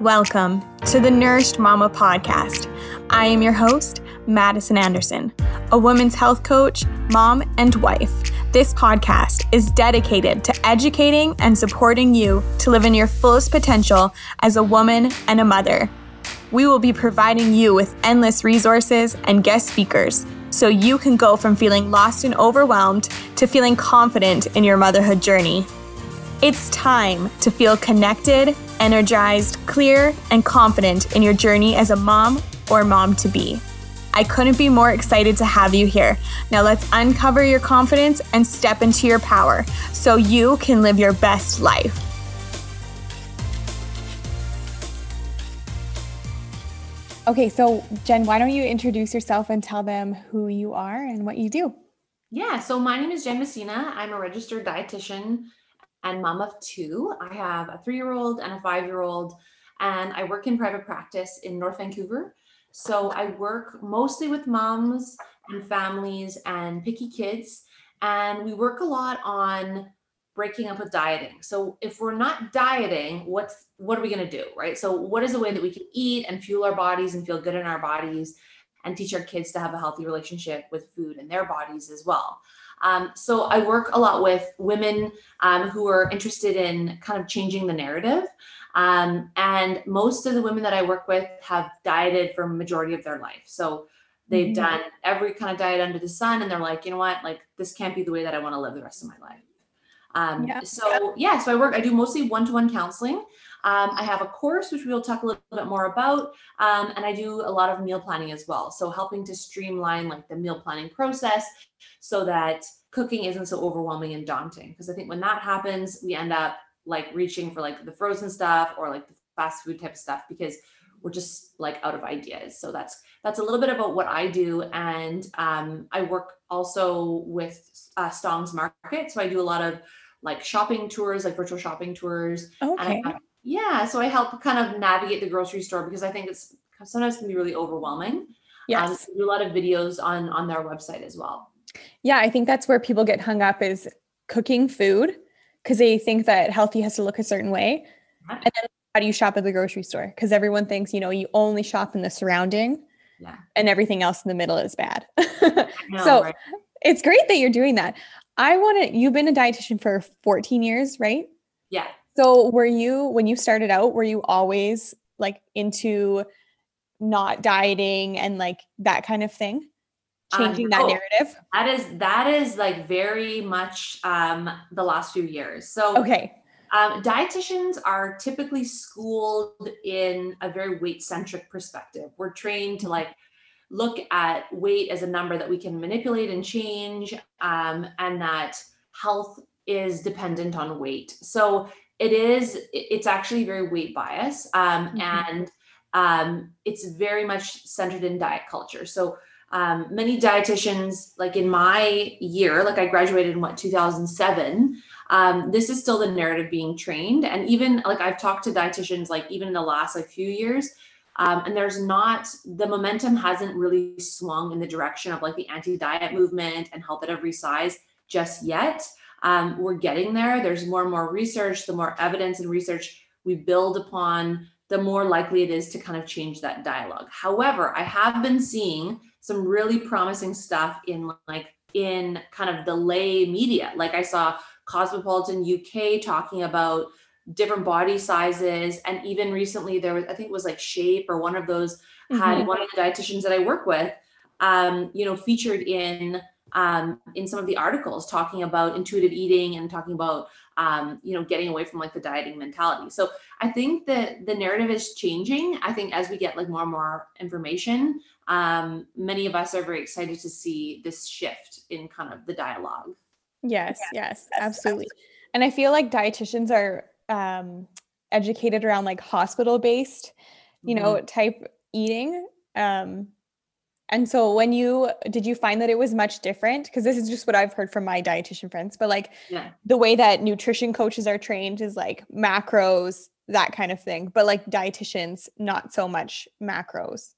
Welcome to the Nourished Mama podcast. I am your host, Madison Anderson, a women's health coach, mom, and wife. This podcast is dedicated to educating and supporting you to live in your fullest potential as a woman and a mother. We will be providing you with endless resources and guest speakers so you can go from feeling lost and overwhelmed to feeling confident in your motherhood journey. It's time to feel connected, energized, clear, and confident in your journey as a mom or mom to be. I couldn't be more excited to have you here. Now let's uncover your confidence and step into your power so you can live your best life. Okay, so Jenn, why don't you introduce yourself and tell them who you are and what you do? Yeah, so my name is Jenn Messina. I'm a registered dietitian and mom of two. I have a three year old and a five year old, and I work in private practice in North Vancouver. So I work mostly with moms and families and picky kids. And we work a lot on breaking up with dieting. So if we're not dieting, what's what are we going to do, right? So what is a way that we can eat and fuel our bodies and feel good in our bodies and teach our kids to have a healthy relationship with food and their bodies as well? Um, so I work a lot with women um, who are interested in kind of changing the narrative. Um, and most of the women that I work with have dieted for majority of their life. So they've mm-hmm. done every kind of diet under the sun, and they're like, you know what, like this can't be the way that I want to live the rest of my life. Um, yeah. So yeah, so I work. I do mostly one-to-one counseling. Um, I have a course which we will talk a little bit more about, um, and I do a lot of meal planning as well. So helping to streamline like the meal planning process so that cooking isn't so overwhelming and daunting. Because I think when that happens, we end up like reaching for like the frozen stuff or like the fast food type of stuff because we're just like out of ideas. So that's that's a little bit about what I do, and um, I work also with uh, Stong's Market. So I do a lot of like shopping tours, like virtual shopping tours. Okay. I, yeah, so I help kind of navigate the grocery store because I think it's sometimes can be really overwhelming. Yes. Um, do a lot of videos on on their website as well. Yeah, I think that's where people get hung up is cooking food because they think that healthy has to look a certain way. And then how do you shop at the grocery store? Because everyone thinks, you know, you only shop in the surrounding yeah. and everything else in the middle is bad. know, so right? it's great that you're doing that. I want to, you've been a dietitian for 14 years, right? Yeah. So were you, when you started out, were you always like into not dieting and like that kind of thing? changing um, that oh, narrative that is that is like very much um the last few years so okay um, dietitians are typically schooled in a very weight centric perspective. We're trained to like look at weight as a number that we can manipulate and change um, and that health is dependent on weight. So it is it's actually very weight bias um, mm-hmm. and um, it's very much centered in diet culture. So um, many dietitians like in my year like i graduated in what 2007 um, this is still the narrative being trained. And even like i've talked to dietitians like even in the last like few years um, and there's not the momentum hasn't really swung in the direction of like the anti-diet movement and health at every size just yet. Um, we're getting there. There's more and more research. The more evidence and research we build upon the more likely it is to kind of change that dialogue. However i have been seeing some really promising stuff in like in kind of the lay media. Like I saw Cosmopolitan UK talking about different body sizes and even recently there was I think it was like Shape or one of those mm-hmm. had one of the dietitians that I work with um you know featured in um, in some of the articles talking about intuitive eating and talking about um, you know getting away from like the dieting mentality so i think that the narrative is changing i think as we get like more and more information um, many of us are very excited to see this shift in kind of the dialogue. Yes, yes, absolutely. And I feel like dietitians are um, educated around like hospital based, you mm-hmm. know, type eating. Um, and so when you did you find that it was much different? Because this is just what I've heard from my dietitian friends, but like yeah. the way that nutrition coaches are trained is like macros, that kind of thing. But like dietitians, not so much macros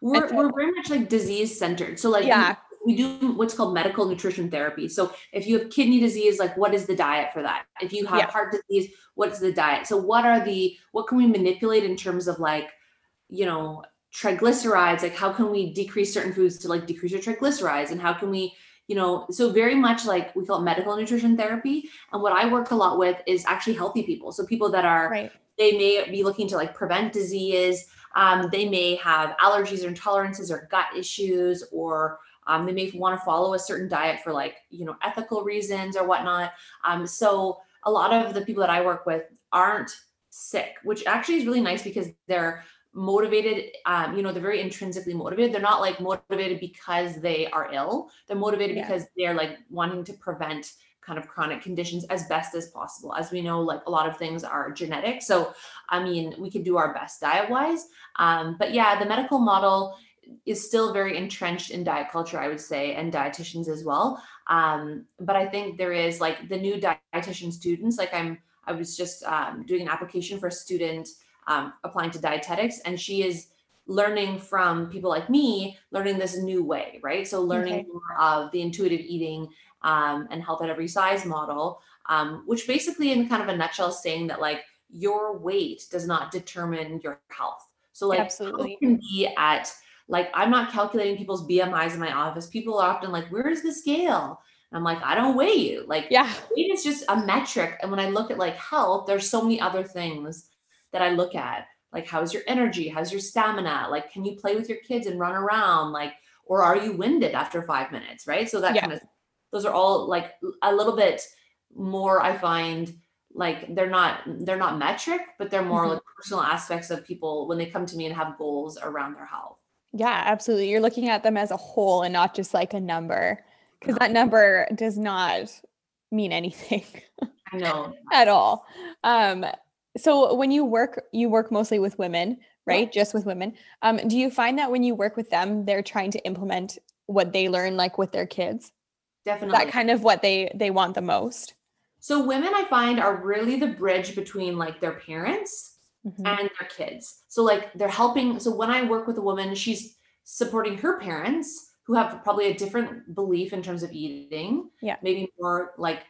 we're, we're very much like disease centered so like yeah we do what's called medical nutrition therapy. So if you have kidney disease, like what is the diet for that? If you have yeah. heart disease, what's the diet? So what are the what can we manipulate in terms of like, you know, triglycerides? Like how can we decrease certain foods to like decrease your triglycerides? And how can we you know, so very much like we call it medical nutrition therapy. And what I work a lot with is actually healthy people. So people that are, right. they may be looking to like prevent disease. Um, they may have allergies or intolerances or gut issues, or um, they may want to follow a certain diet for like, you know, ethical reasons or whatnot. Um, so a lot of the people that I work with aren't sick, which actually is really nice because they're motivated um, you know they're very intrinsically motivated. They're not like motivated because they are ill. They're motivated yeah. because they're like wanting to prevent kind of chronic conditions as best as possible. As we know like a lot of things are genetic. So i mean we can do our best diet wise um, but yeah the medical model is still very entrenched in diet culture i would say and dietitians as well. Um, but i think there is like the new dietitian students like i'm i was just um, doing an application for a student um, applying to dietetics and she is learning from people like me learning this new way right? So learning okay. more of the intuitive eating um, and health at every size model um, which basically in kind of a nutshell is saying that like your weight does not determine your health. So like absolutely. can be at like i'm not calculating people's bmis in my office people are often like where's the scale I'm like, I don't weigh you. Like, yeah, weight is just a metric. And when I look at like health, there's so many other things that I look at. Like, how's your energy? How's your stamina? Like, can you play with your kids and run around? Like, or are you winded after five minutes? Right. So that yeah. kind of, those are all like a little bit more, I find like they're not, they're not metric, but they're more mm-hmm. like personal aspects of people when they come to me and have goals around their health. Yeah, absolutely. You're looking at them as a whole and not just like a number because that number does not mean anything. I know at all. Um, so when you work you work mostly with women right yeah. just with women um, do you find that when you work with them they're trying to implement what they learn like with their kids definitely that kind of what they they want the most so women i find are really the bridge between like their parents mm-hmm. and their kids so like they're helping so when i work with a woman she's supporting her parents who have probably a different belief in terms of eating yeah maybe more like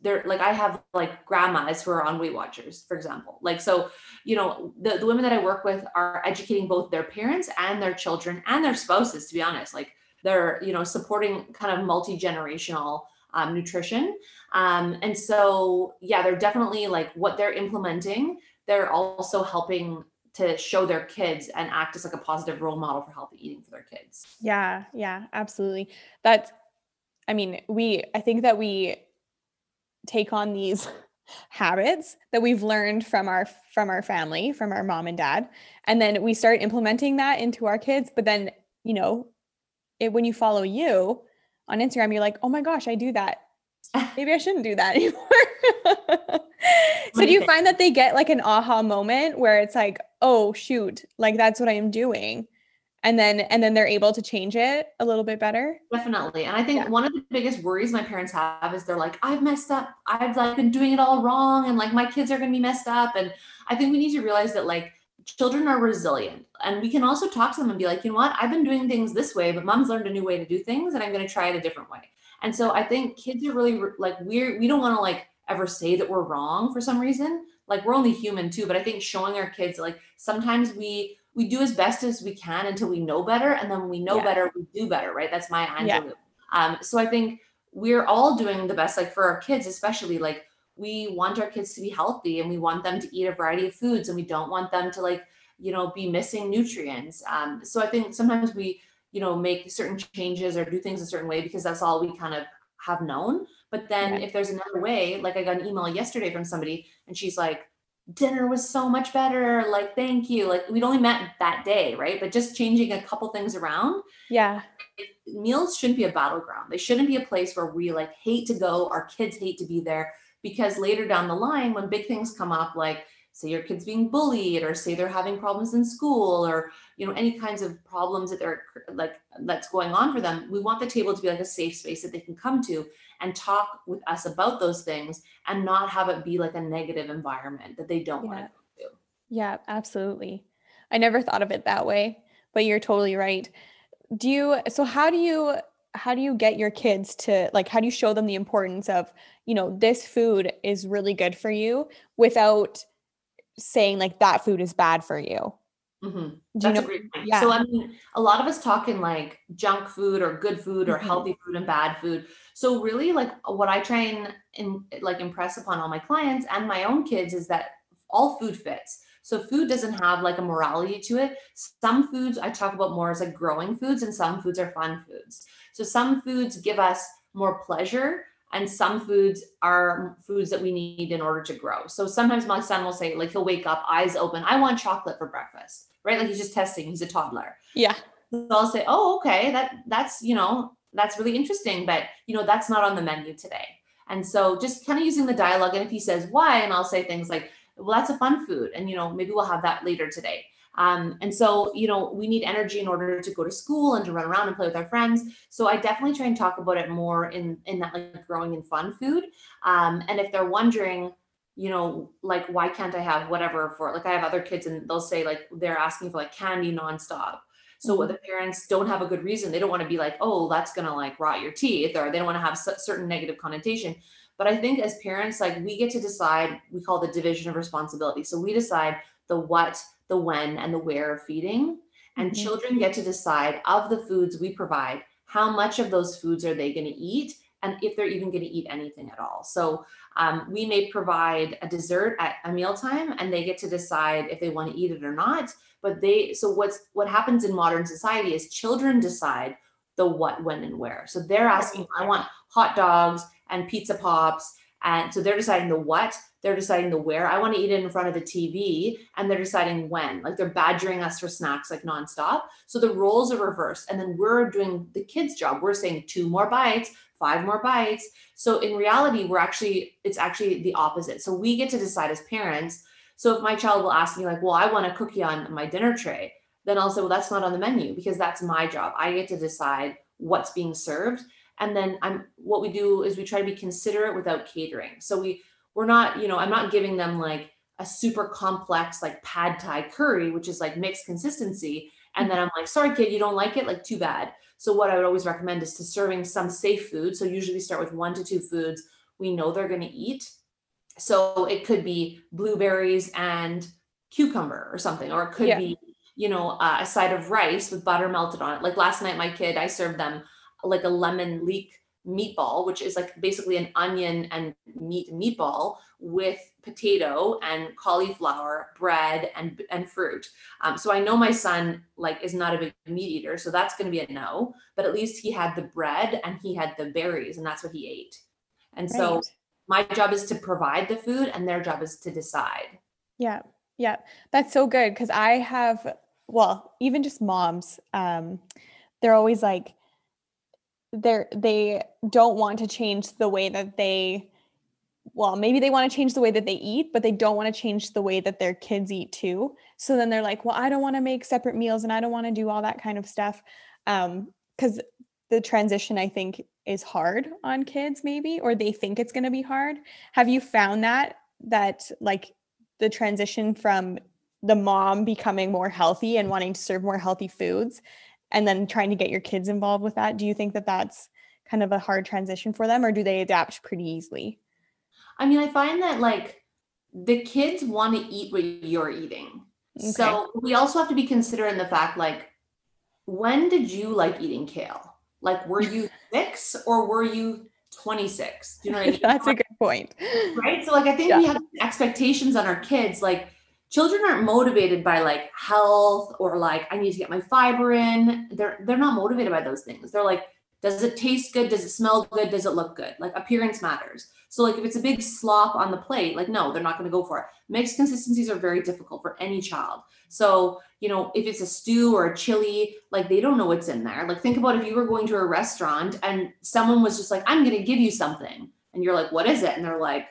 they're like I have like grandmas who are on Weight Watchers, for example. Like so, you know, the, the women that I work with are educating both their parents and their children and their spouses, to be honest. Like they're, you know, supporting kind of multi-generational um, nutrition. Um, and so yeah, they're definitely like what they're implementing, they're also helping to show their kids and act as like a positive role model for healthy eating for their kids. Yeah, yeah, absolutely. That's I mean, we I think that we take on these habits that we've learned from our from our family from our mom and dad and then we start implementing that into our kids but then you know it, when you follow you on instagram you're like oh my gosh i do that maybe i shouldn't do that anymore. So do you find that they get like an aha moment where it's like oh shoot like that's what i am doing and then and then they're able to change it a little bit better? Definitely and i think yeah. one of the biggest worries my parents have is they're like i've messed up. I've like been doing it all wrong and like my kids are going to be messed up and i think we need to realize that like children are resilient and we can also talk to them and be like you know what? I've been doing things this way but mom's learned a new way to do things and i'm going to try it a different way and so i think kids are really like we're we don't want to like ever say that we're wrong for some reason like we're only human too but i think showing our kids like sometimes we we do as best as we can until we know better and then when we know yeah. better we do better right that's Maya Angelou. Yeah. um so i think we're all doing the best like for our kids especially like we want our kids to be healthy and we want them to eat a variety of foods and we don't want them to like you know be missing nutrients um so i think sometimes we you know make certain changes or do things a certain way because that's all we kind of have known but then yeah. if there's another way like i got an email yesterday from somebody and she's like dinner was so much better. Like, thank you. Like, we'd only met that day, right? But just changing a couple things around. Yeah. meals shouldn't be a battleground. They shouldn't be a place where we like hate to go. Our kids hate to be there because later down the line, when big things come up, like say your kid's being bullied or say they're having problems in school or you know any kinds of problems that they're like that's going on for them we want the table to be like a safe space that they can come to and talk with us about those things and not have it be like a negative environment that they don't yeah. want to go to. Yeah absolutely. I never thought of it that way but you're totally right. Do you so how do you how do you get your kids to like how do you show them the importance of you know this food is really good for you without saying like that food is bad for you Mm-hmm. That's know? a great point. Yeah. So I mean, a lot of us talk in like junk food or good food or mm-hmm. healthy food and bad food. So really, like what I try and in, like impress upon all my clients and my own kids is that all food fits. So food doesn't have like a morality to it. Some foods I talk about more as like growing foods, and some foods are fun foods. So some foods give us more pleasure and some foods are foods that we need in order to grow. So sometimes my son will say, like, he'll wake up, eyes open, I want chocolate for breakfast, right? Like he's just testing, he's a toddler. Yeah. So I'll say, oh, okay, that that's, you know, that's really interesting, but you know, that's not on the menu today. And so just kind of using the dialogue. And if he says why, and I'll say things like, well, that's a fun food. And you know, maybe we'll have that later today. Um, and so, you know, we need energy in order to go to school and to run around and play with our friends. So I definitely try and talk about it more in in that like growing and fun food. Um, and if they're wondering, you know, like why can't I have whatever for like I have other kids and they'll say like they're asking for like candy nonstop. So mm-hmm. the parents don't have a good reason. They don't want to be like, oh, that's gonna like rot your teeth, or they don't want to have certain negative connotation. But I think as parents, like we get to decide. We call the division of responsibility. So we decide the what the when and the where of feeding. And mm-hmm. children get to decide of the foods we provide, how much of those foods are they going to eat and if they're even going to eat anything at all. So um, we may provide a dessert at a mealtime and they get to decide if they want to eat it or not. But they, so what's, what happens in modern society is children decide the what, when, and where. So they're asking, I want hot dogs and pizza pops. And so they're deciding the what, they're deciding the where. I want to eat it in front of the TV, and they're deciding when. Like they're badgering us for snacks like nonstop. So the roles are reversed, and then we're doing the kids' job. We're saying two more bites, five more bites. So in reality, we're actually it's actually the opposite. So we get to decide as parents. So if my child will ask me like, "Well, I want a cookie on my dinner tray," then I'll say, "Well, that's not on the menu because that's my job. I get to decide what's being served." And then I'm what we do is we try to be considerate without catering. So we we're not, you know, I'm not giving them like a super complex like pad thai curry, which is like mixed consistency. And then I'm like, sorry, kid, you don't like it? Like, too bad. So, what I would always recommend is to serving some safe food. So, usually we start with one to two foods we know they're going to eat. So, it could be blueberries and cucumber or something, or it could yeah. be, you know, uh, a side of rice with butter melted on it. Like last night, my kid, I served them like a lemon leek meatball, which is like basically an onion and meat meatball with potato and cauliflower, bread and and fruit. Um, so I know my son like is not a big meat eater, so that's going to be a no. But at least he had the bread and he had the berries, and that's what he ate. And right. so my job is to provide the food, and their job is to decide. Yeah, yeah, that's so good because I have well, even just moms, um, they're always like they're they don't want to change the way that they well maybe they want to change the way that they eat but they don't want to change the way that their kids eat too. So then they're like well i don't want to make separate meals and i don't want to do all that kind of stuff. Um because the transition i think is hard on kids maybe or they think it's going to be hard. Have you found that that like the transition from the mom becoming more healthy and wanting to serve more healthy foods and then trying to get your kids involved with that do you think that that's kind of a hard transition for them or do they adapt pretty easily i mean i find that like the kids want to eat what you're eating okay. so we also have to be considering the fact like when did you like eating kale like were you six or were you 26 do you know what I mean? that's a good point right so like i think yeah. we have expectations on our kids like children aren't motivated by like health or like I need to get my fiber in. They're they're not motivated by those things. They're like, does it taste good? Does it smell good? Does it look good? Like appearance matters. So like if it's a big slop on the plate, like no, they're not going to go for it. Mixed consistencies are very difficult for any child. So, you know, if it's a stew or a chili, like they don't know what's in there. Like think about if you were going to a restaurant and someone was just like, I'm going to give you something. And you're like, what is it? And they're like,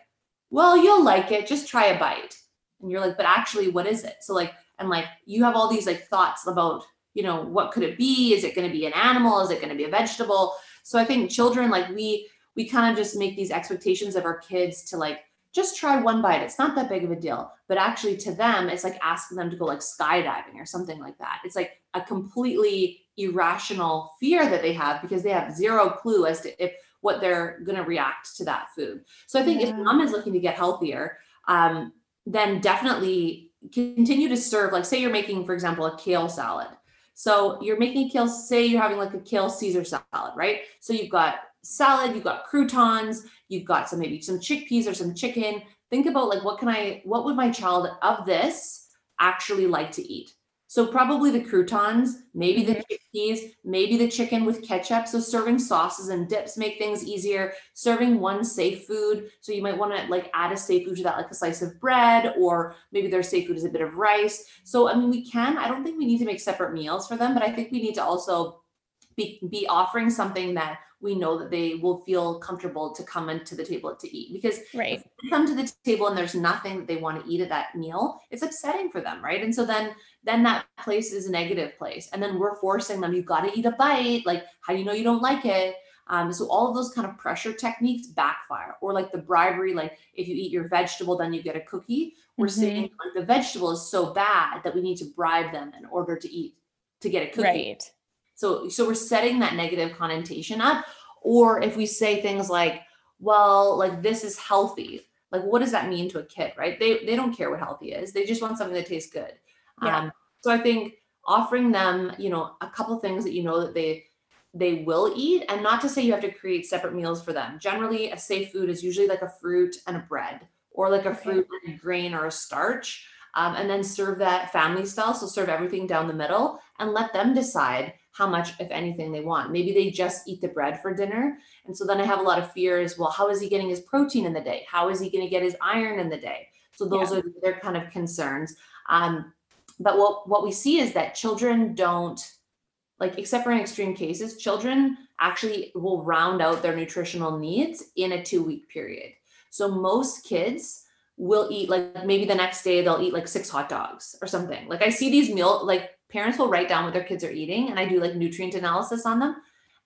well, you'll like it. Just try a bite and you're like but actually what is it so like and like you have all these like thoughts about you know what could it be is it going to be an animal is it going to be a vegetable so i think children like we we kind of just make these expectations of our kids to like just try one bite. It's not that big of a deal. But actually, to them, it's like asking them to go like skydiving or something like that. It's like a completely irrational fear that they have because they have zero clue as to if what they're going to react to that food. So I think yeah. if mom is looking to get healthier, um, then definitely continue to serve. Like, say you're making, for example, a kale salad. So you're making kale, say you're having like a kale Caesar salad, right? So you've got salad, you've got croutons, you've got some maybe some chickpeas or some chicken. Think about like what can I, what would my child of this actually like to eat? So probably the croutons, maybe the mm-hmm. chickpeas, maybe the chicken with ketchup. So serving sauces and dips make things easier. Serving one safe food. So you might want to like add a safe food to that, like a slice of bread, or maybe their safe food is a bit of rice. So I mean, we can. I don't think we need to make separate meals for them, but I think we need to also be, be offering something that we know that they will feel comfortable to come into the table to eat. Because right. if they come to the table and there's nothing that they want to eat at that meal it's upsetting for them right? And so then then that place is a negative place. And then we're forcing them you've got to eat a bite. Like how do you know you don't like it? Um, so all of those kind of pressure techniques backfire. Or like the bribery like if you eat your vegetable then you get a cookie. We're mm-hmm. saying like the vegetable is so bad that we need to bribe them in order to eat to get a cookie. Right so, so we're setting that negative connotation up. Or if we say things like, well, like this is healthy, like what does that mean to a kid, right? They they don't care what healthy is. They just want something that tastes good. Yeah. Um, so I think offering them, you know, a couple things that you know that they they will eat and not to say you have to create separate meals for them. Generally, a safe food is usually like a fruit and a bread or like a okay. fruit and a grain or a starch. Um, and then serve that family style. So serve everything down the middle and let them decide how much, if anything, they want. Maybe they just eat the bread for dinner. And so then I have a lot of fears. Well, how is he getting his protein in the day? How is he going to get his iron in the day? So those yeah. are their kind of concerns. Um, but what what we see is that children don't like, except for in extreme cases, children actually will round out their nutritional needs in a two week period. So most kids will eat like maybe the next day they'll eat like six hot dogs or something. Like I see these meal like parents will write down what their kids are eating and I do like nutrient analysis on them.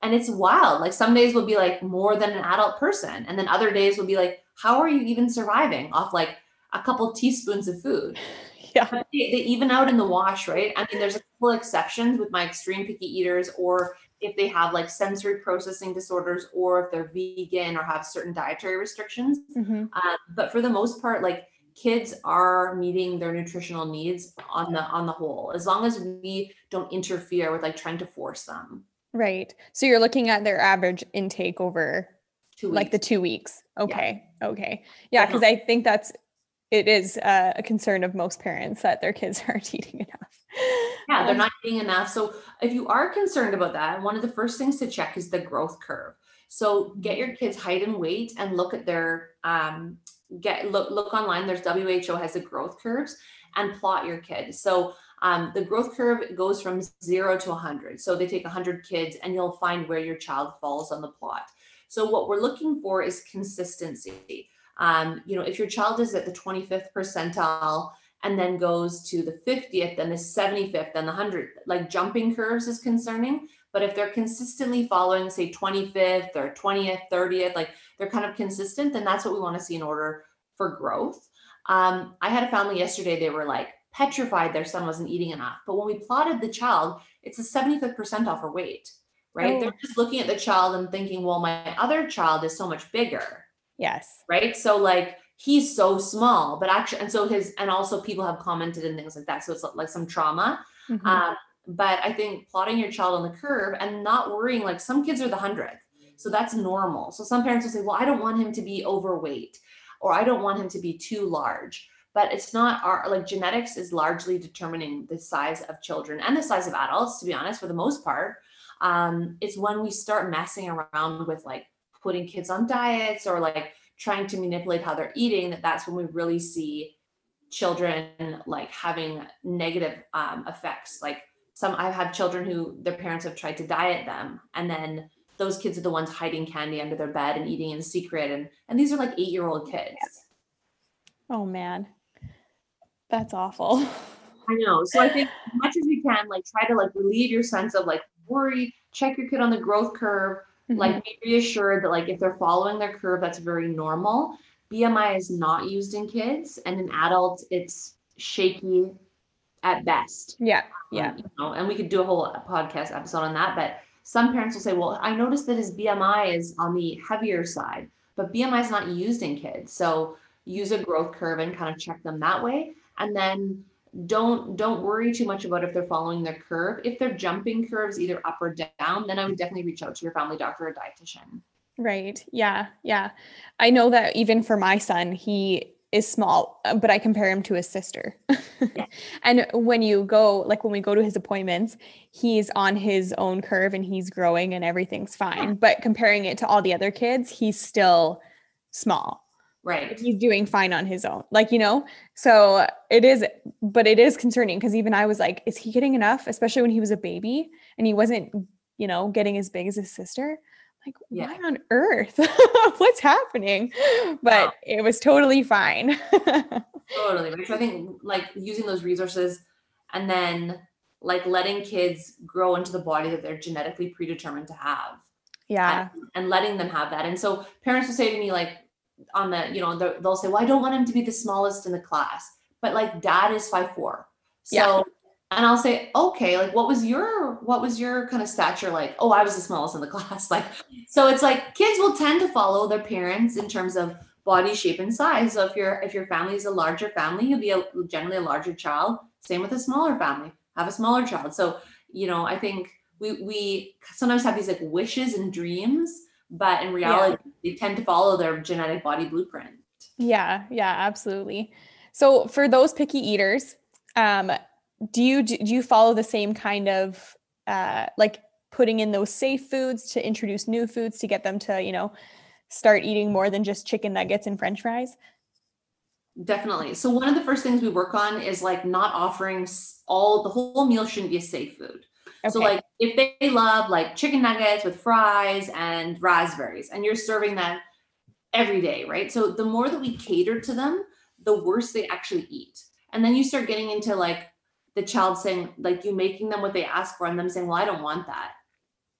And it's wild. Like some days will be like more than an adult person. And then other days will be like, how are you even surviving off like a couple teaspoons of food? Yeah. They, they even out in the wash, right? I mean, there's a couple exceptions with my extreme picky eaters, or if they have like sensory processing disorders, or if they're vegan or have certain dietary restrictions. Mm-hmm. Um, but for the most part, like kids are meeting their nutritional needs on the on the whole as long as we don't interfere with like trying to force them. Right. So you're looking at their average intake over like the two weeks. Okay yeah. okay yeah because i think that's it is uh, a concern of most parents that their kids aren't eating enough. Yeah they're um, not eating enough. So if you are concerned about that one of the first things to check is the growth curve. So get your kids height and weight and look at their um, get look look online. There's WHO has the growth curves and plot your kid. So um, the growth curve goes from zero to 100. So they take 100 kids and you'll find where your child falls on the plot. So what we're looking for is consistency. Um, you know, if your child is at the 25th percentile and then goes to the 50th, then the 75th, then the 100th, like jumping curves is concerning. But if they're consistently following, say, 25th or 20th, 30th, like they're kind of consistent, then that's what we want to see in order for growth. Um, I had a family yesterday, they were like petrified their son wasn't eating enough. But when we plotted the child, it's a 75th percentile for weight, right? Oh. They're just looking at the child and thinking, well, my other child is so much bigger. Yes. Right. So, like, he's so small, but actually, and so his, and also people have commented and things like that. So it's like some trauma. Mm-hmm. Um, but I think plotting your child on the curve and not worrying, like some kids are the hundredth. So that's normal. So some parents will say, well, I don't want him to be overweight or I don't want him to be too large. But it's not our like genetics is largely determining the size of children and the size of adults, to be honest, for the most part. Um, it's when we start messing around with like putting kids on diets or like trying to manipulate how they're eating that that's when we really see children like having negative um, effects like some I've had children who their parents have tried to diet them and then those kids are the ones hiding candy under their bed and eating in secret and and these are like 8-year-old kids. Oh man. That's awful. I know. So I think as much as we can like try to like relieve your sense of like worry, check your kid on the growth curve, mm-hmm. like be reassured that like if they're following their curve that's very normal BMI is not used in kids, and in adults, it's shaky at best. Yeah. Yeah. Um, you know, and we could do a whole podcast episode on that. But some parents will say, well, I noticed that his BMI is on the heavier side, but BMI is not used in kids. So use a growth curve and kind of check them that way. And then don't don't worry too much about if they're following their curve. If they're jumping curves either up or down, then I would definitely reach out to your family doctor or dietitian. Right. Yeah. Yeah. I know that even for my son, he is small, uh, but I compare him to his sister. yeah. And when you go, like when we go to his appointments, he's on his own curve and he's growing and everything's fine. Yeah. But comparing it to all the other kids, he's still small. Right. He's doing fine on his own. Like, you know, so it is, but it is concerning because even I was like, is he getting enough? Especially when he was a baby and he wasn't, you know, getting as big as his sister like yeah. why on earth? What's happening? But it was totally fine. Totally so i think like using those resources and then like letting kids grow into the body that they're genetically predetermined to have yeah. and, and letting them have that. And so parents will say to me like on the you know they'll say well i don't want him to be the smallest in the class but like dad is five four. So yeah and I'll say, okay, like what was your what was your kind of stature like? Oh, I was the smallest in the class. Like, so it's like kids will tend to follow their parents in terms of body shape and size. So if your if your family is a larger family, you'll be a, generally a larger child. Same with a smaller family, have a smaller child. So you know, I think we we sometimes have these like wishes and dreams, but in reality, yeah. they tend to follow their genetic body blueprint. Yeah, yeah, absolutely. So for those picky eaters, um, do you do you follow the same kind of uh, like putting in those safe foods to introduce new foods to get them to you know start eating more than just chicken nuggets and french fries? Definitely. So one of the first things we work on is like not offering all the whole meal shouldn't be a safe food. Okay. so like if they love like chicken nuggets with fries and raspberries and you're serving that every day right? So the more that we cater to them the worse they actually eat. And then you start getting into like the child saying, like you making them what they ask for, and them saying, Well, I don't want that.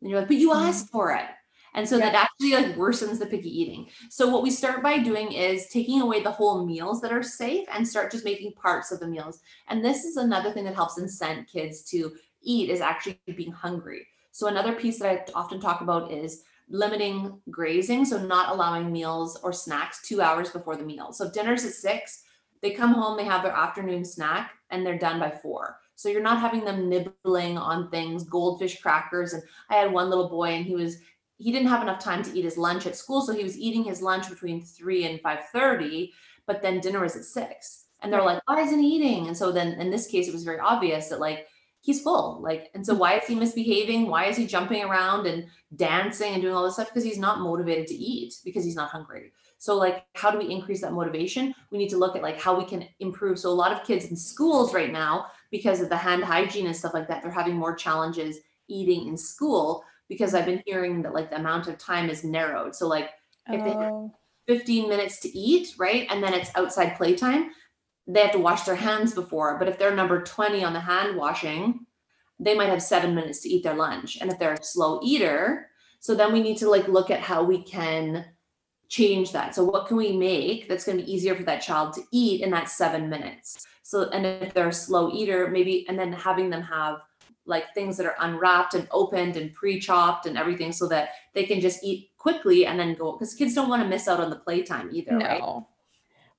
And you're like, But you mm-hmm. asked for it. And so yeah. that actually like worsens the picky eating. So what we start by doing is taking away the whole meals that are safe and start just making parts of the meals. And this is another thing that helps incent kids to eat is actually being hungry. So another piece that I often talk about is limiting grazing. So not allowing meals or snacks two hours before the meal. So dinner's at six, they come home, they have their afternoon snack, and they're done by four. So you're not having them nibbling on things, goldfish crackers. And I had one little boy, and he was he didn't have enough time to eat his lunch at school, so he was eating his lunch between three and five thirty. But then dinner was at six, and they're like, "Why isn't he eating?" And so then in this case, it was very obvious that like he's full. Like, and so why is he misbehaving? Why is he jumping around and dancing and doing all this stuff? Because he's not motivated to eat because he's not hungry. So like how do we increase that motivation? We need to look at like how we can improve. So a lot of kids in schools right now because of the hand hygiene and stuff like that, they're having more challenges eating in school because I've been hearing that like the amount of time is narrowed. So like if they have oh. 15 minutes to eat, right? And then it's outside playtime, they have to wash their hands before. But if they're number 20 on the hand washing, they might have seven minutes to eat their lunch. And if they're a slow eater, so then we need to like look at how we can change that. So what can we make that's going to be easier for that child to eat in that seven minutes? So, and if they're a slow eater, maybe, and then having them have like things that are unwrapped and opened and pre-chopped and everything so that they can just eat quickly and then go because kids don't want to miss out on the playtime either, no. right?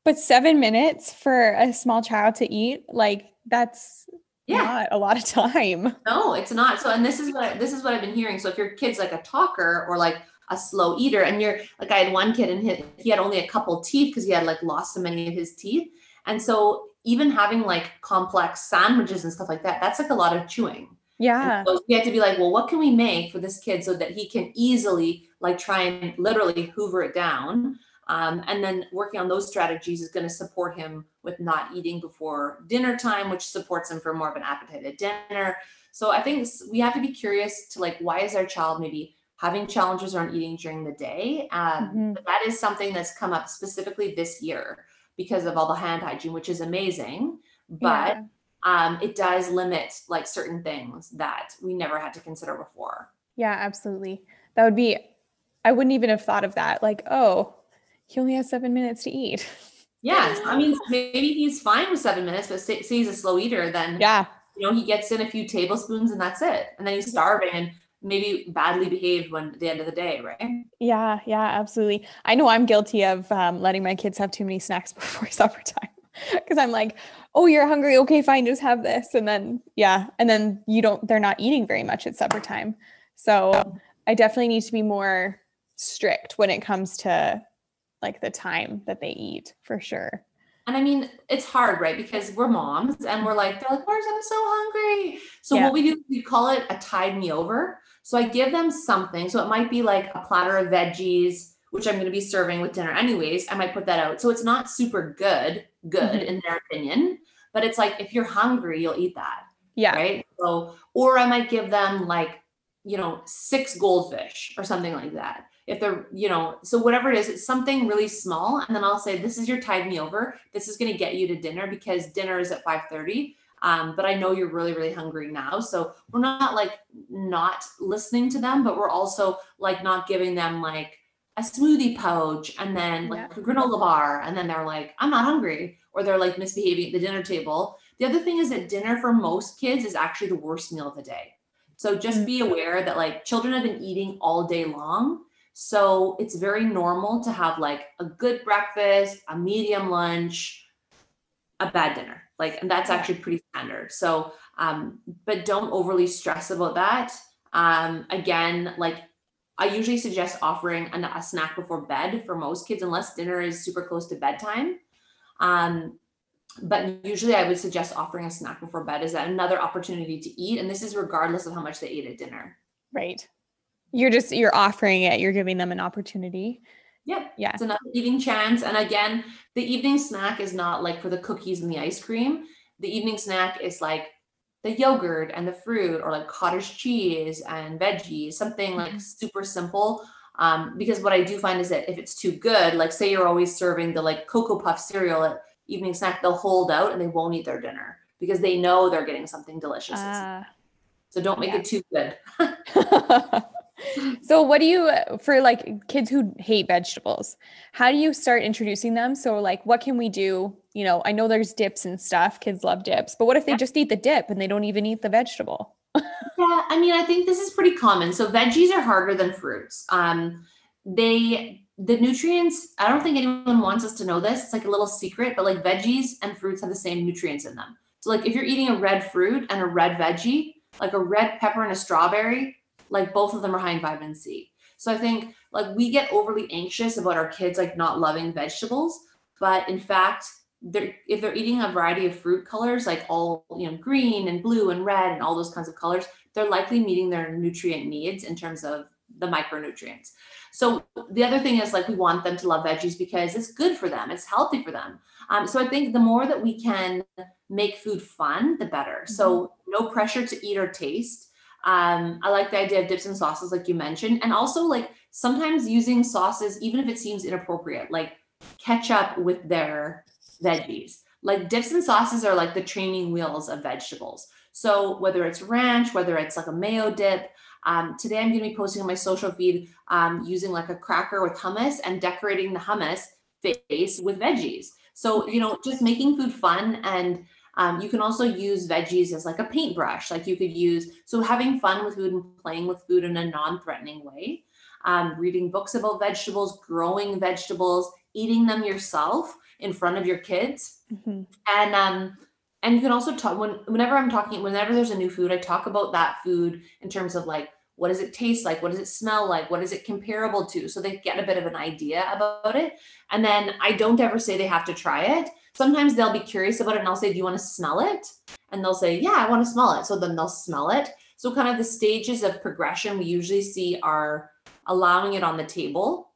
But seven minutes for a small child to eat, like that's yeah. not a lot of time. No, it's not. So, and this is what I, this is what I've been hearing. So, if your kid's like a talker or like a slow eater. And you're like i had one kid and he, he had only a couple teeth because he had like lost so many of his teeth. And so even having like complex sandwiches and stuff like that that's like a lot of chewing. Yeah. so we had to be like well what can we make for this kid so that he can easily like try and literally hoover it down? Um, and then working on those strategies is going to support him with not eating before dinner time which supports him for more of an appetite at dinner. So i think we have to be curious to like why is our child maybe having challenges around eating during the day. Um, mm-hmm. that is something that's come up specifically this year because of all the hand hygiene, which is amazing. But yeah. um, it does limit like certain things that we never had to consider before. Yeah, absolutely. That would be, I wouldn't even have thought of that. Like, oh, he only has seven minutes to eat. Yeah, I mean, maybe he's fine with seven minutes, but say, say he's a slow eater, then yeah, you know, he gets in a few tablespoons and that's it, and then he's starving and maybe badly behaved when at the end of the day, right? Yeah, yeah, absolutely. I know I'm guilty of um, letting my kids have too many snacks before supper time because I'm like, oh, you're hungry. Okay, fine, just have this, and then yeah, and then you don't. They're not eating very much at supper time, so I definitely need to be more strict when it comes to like the time that they eat for sure. And I mean, it's hard, right? Because we're moms and we're like, they're like, Mars, I'm so hungry. So yeah. what we do, we call it a tide me over. So I give them something. So it might be like a platter of veggies, which I'm going to be serving with dinner anyways. I might put that out. So it's not super good, good mm-hmm. in their opinion, but it's like, if you're hungry, you'll eat that. Yeah. Right. So, or I might give them like, you know, six goldfish or something like that if they're you know so whatever it is it's something really small and then i'll say this is your tide me over this is going to get you to dinner because dinner is at 5.30 um, but i know you're really really hungry now so we're not like not listening to them but we're also like not giving them like a smoothie pouch and then like yeah. a granola bar and then they're like i'm not hungry or they're like misbehaving at the dinner table the other thing is that dinner for most kids is actually the worst meal of the day so just mm. be aware that like children have been eating all day long so it's very normal to have like a good breakfast, a medium lunch, a bad dinner. Like, and that's actually pretty standard. So, um, but don't overly stress about that. Um, again, like I usually suggest offering a, a, snack before bed for most kids, unless dinner is super close to bedtime. Um, but usually I would suggest offering a snack before bed is another opportunity to eat. And this is regardless of how much they ate at dinner. Right. You're just you're offering it, you're giving them an opportunity. Yep. Yeah. It's another eating chance. And again, the evening snack is not like for the cookies and the ice cream. The evening snack is like the yogurt and the fruit or like cottage cheese and veggies, something like mm-hmm. super simple. Um, because what I do find is that if it's too good, like say you're always serving the like Cocoa Puff cereal at evening snack, they'll hold out and they won't eat their dinner because they know they're getting something delicious. Uh, so don't make yeah. it too good. so what do you for like kids who hate vegetables how do you start introducing them? So like what can we do? You know i know there's dips and stuff kids love dips but what if they just eat the dip and they don't even eat the vegetable? Yeah i mean i think this is pretty common. So veggies are harder than fruits. Um they the nutrients i don't think anyone wants us to know this it's like a little secret but like veggies and fruits have the same nutrients in them. So like if you're eating a red fruit and a red veggie like a red pepper and a strawberry like both of them are high in vitamin C. So I think like we get overly anxious about our kids like not loving vegetables, but in fact, they're if they're eating a variety of fruit colors, like all you know, green and blue and red and all those kinds of colors, they're likely meeting their nutrient needs in terms of the micronutrients. So the other thing is like we want them to love veggies because it's good for them, it's healthy for them. Um, so I think the more that we can make food fun, the better. Mm-hmm. So no pressure to eat or taste. Um, I like the idea of dips and sauces, like you mentioned, and also like sometimes using sauces, even if it seems inappropriate, like ketchup with their veggies. Like dips and sauces are like the training wheels of vegetables. So whether it's ranch, whether it's like a mayo dip, um, today I'm going to be posting on my social feed um, using like a cracker with hummus and decorating the hummus face with veggies. So you know, just making food fun and um, you can also use veggies as like a paintbrush, like you could use. So having fun with food and playing with food in a non-threatening way. Um, reading books about vegetables, growing vegetables, eating them yourself in front of your kids, mm-hmm. and um, and you can also talk when whenever I'm talking, whenever there's a new food, I talk about that food in terms of like what does it taste like what does it smell like what is it comparable to so they get a bit of an idea about it and then i don't ever say they have to try it sometimes they'll be curious about it and I'll say, Do you want to smell it? And they'll say, Yeah, I want to smell it. So then they'll smell it. So, kind of the stages of progression we usually see are allowing it on the table.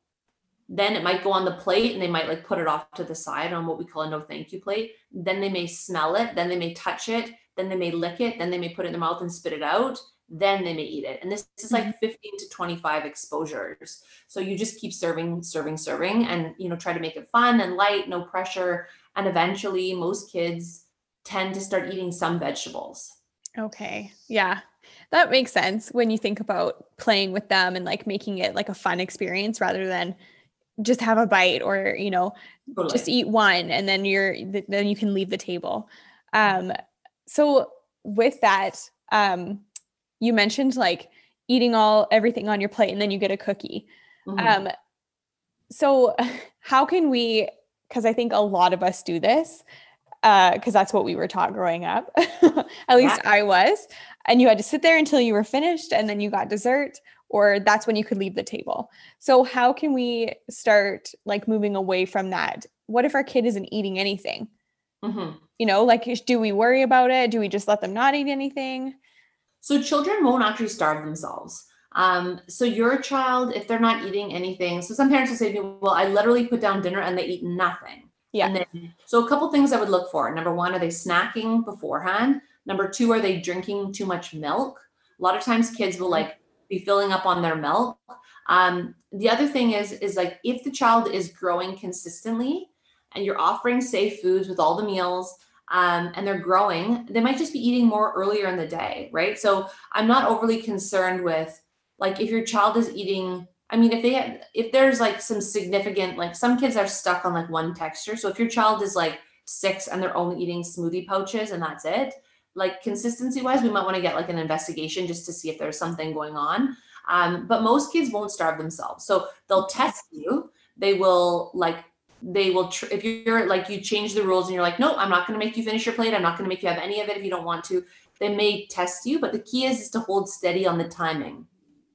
Then it might go on the plate and they might like put it off to the side on what we call a no thank you plate. Then they may smell it. Then they may touch it. Then they may lick it. Then they may put it in their mouth and spit it out then they may eat it. And this, is like mm-hmm. 15 to 25 exposures. So you just keep serving, serving, serving, and you know, try to make it fun and light, no pressure. And eventually most kids tend to start eating some vegetables. Okay. Yeah. That makes sense when you think about playing with them and like making it like a fun experience rather than just have a bite or you know totally. just eat one and then you're then you can leave the table um so with that um you mentioned like eating all everything on your plate and then you get a cookie mm-hmm. um so how can we because i think a lot of us do this because uh, that's what we were taught growing up at least yeah. i was and you had to sit there until you were finished and then you got dessert or that's when you could leave the table. So how can we start like moving away from that? What if our kid isn't eating anything? Mm-hmm. You know, like do we worry about it? Do we just let them not eat anything? So children won't actually starve themselves. Um, so your child, if they're not eating anything, so some parents will say to me, well, I literally put down dinner and they eat nothing. Yeah. And then, so a couple things I would look for. Number one, are they snacking beforehand? Number two, are they drinking too much milk? A lot of times kids will like be filling up on their milk. Um, the other thing is, is like if the child is growing consistently and you're offering safe foods with all the meals, um, and they're growing, they might just be eating more earlier in the day, right? So I'm not overly concerned with like if your child is eating. I mean, if they have, if there's like some significant, like some kids are stuck on like one texture. So if your child is like six and they're only eating smoothie pouches and that's it, like consistency wise, we might want to get like an investigation just to see if there's something going on. Um, but most kids won't starve themselves. So they'll test you. They will like they will tr- if you're like you change the rules and you're like no i'm not going to make you finish your plate i'm not going to make you have any of it if you don't want to they may test you but the key is, is to hold steady on the timing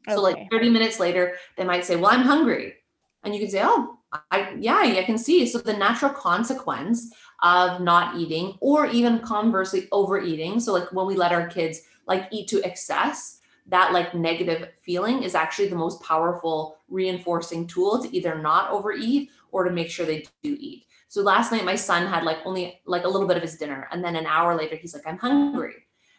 okay. so like 30 minutes later they might say well i'm hungry and you can say oh i yeah i can see so the natural consequence of not eating or even conversely overeating. So like when we let our kids like eat to excess, that like negative feeling is actually the most powerful reinforcing tool to either not overeat or to make sure they do eat. So last night my son had like only like a little bit of his dinner and then an hour later he's like I'm hungry.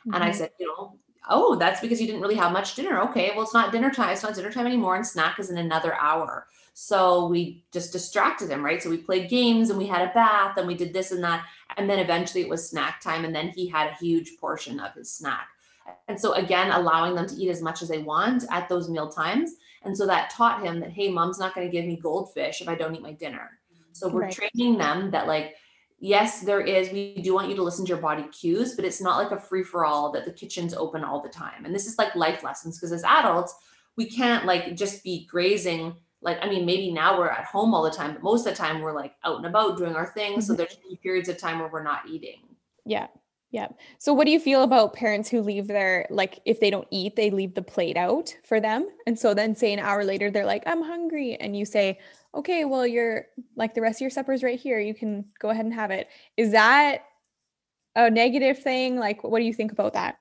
Mm-hmm. And I mm-hmm. said, you know, oh, that's because you didn't really have much dinner. Okay, well it's not dinner time. It's not dinner time anymore and snack is in another hour. So we just distracted him, right? So we played games and we had a bath and we did this and that. And then eventually it was snack time. And then he had a huge portion of his snack. And so again, allowing them to eat as much as they want at those meal times. And so that taught him that, hey, mom's not going to give me goldfish if I don't eat my dinner. So we're right. training them that like, yes, there is, we do want you to listen to your body cues, but it's not like a free for all that the kitchen's open all the time. And this is like life lessons because as adults, we can't like just be grazing like i mean maybe now we're at home all the time but most of the time we're like out and about doing our things mm-hmm. so there's periods of time where we're not eating yeah yeah so what do you feel about parents who leave their like if they don't eat they leave the plate out for them and so then say an hour later they're like i'm hungry and you say okay well you're like the rest of your supper is right here you can go ahead and have it. Is that a negative thing? Like what do you think about that?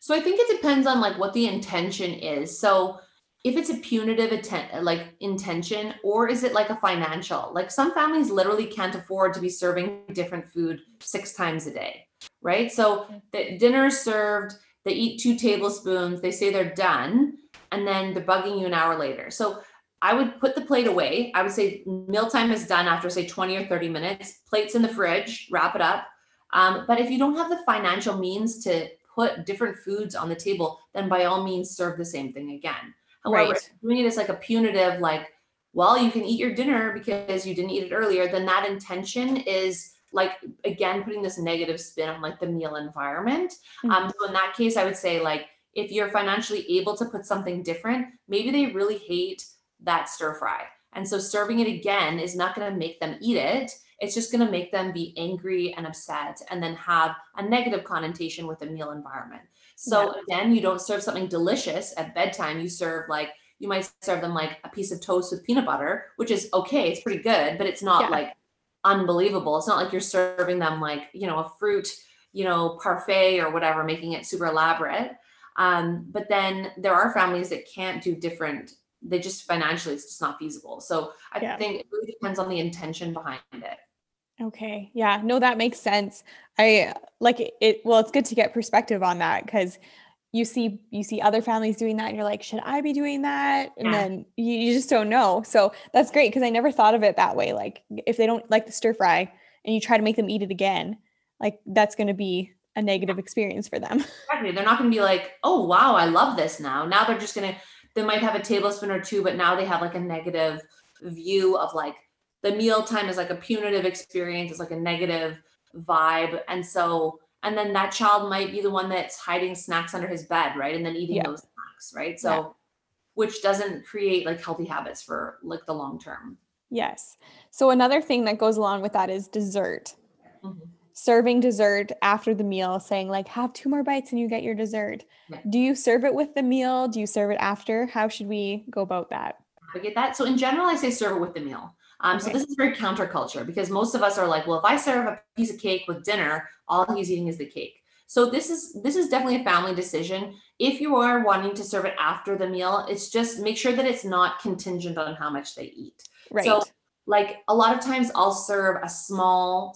So i think it depends on like what the intention is. So if it's a punitive atten- like intention or is it like a financial? Like some families literally can't afford to be serving different food six times a day right? So mm-hmm. the dinner is served they eat two tablespoons they say they're done and then they're bugging you an hour later. So i would put the plate away i would say mealtime is done after say 20 or 30 minutes plates in the fridge wrap it up um, but if you don't have the financial means to put different foods on the table then by all means serve the same thing again However, right. doing it as like a punitive, like, well, you can eat your dinner because you didn't eat it earlier, then that intention is like again putting this negative spin on like the meal environment. Mm-hmm. Um, so in that case, I would say like if you're financially able to put something different, maybe they really hate that stir fry. And so serving it again is not going to make them eat it. It's just going to make them be angry and upset and then have a negative connotation with the meal environment. So yeah. again, you don't serve something delicious at bedtime. You serve like you might serve them like a piece of toast with peanut butter, which is okay. It's pretty good, but it's not yeah. like unbelievable. It's not like you're serving them like, you know, a fruit, you know, parfait or whatever, making it super elaborate. Um, but then there are families that can't do different. They just financially, it's just not feasible. So I yeah. think it really depends on the intention behind it. Okay. Yeah. No, that makes sense. I like it. Well, it's good to get perspective on that because you see you see other families doing that and you're like should i be doing that and yeah. then you, you just don't know so that's great because i never thought of it that way like if they don't like the stir fry and you try to make them eat it again like that's going to be a negative experience for them exactly they're not going to be like oh wow i love this now now they're just going to they might have a tablespoon or two but now they have like a negative view of like the meal time is like a punitive experience, it's like a negative vibe. And so, and then that child might be the one that's hiding snacks under his bed, right? And then eating Yeah. those snacks, right? So, Yeah. which doesn't create like healthy habits for like the long term. Yes. So another thing that goes along with that is dessert. Mhm. Serving dessert after the meal, saying like have two more bites and you get your dessert. Yeah. Do you serve it with the meal? Do you serve it after? How should we go about that? I get that. So in general, I say serve it with the meal. Um, So this is very counterculture because most of us are like, well, if I serve a piece of cake with dinner, all he's eating is the cake. So this is this is definitely a family decision. If you are wanting to serve it after the meal, it's just make sure that it's not contingent on how much they eat. Right. So like a lot of times I'll serve a small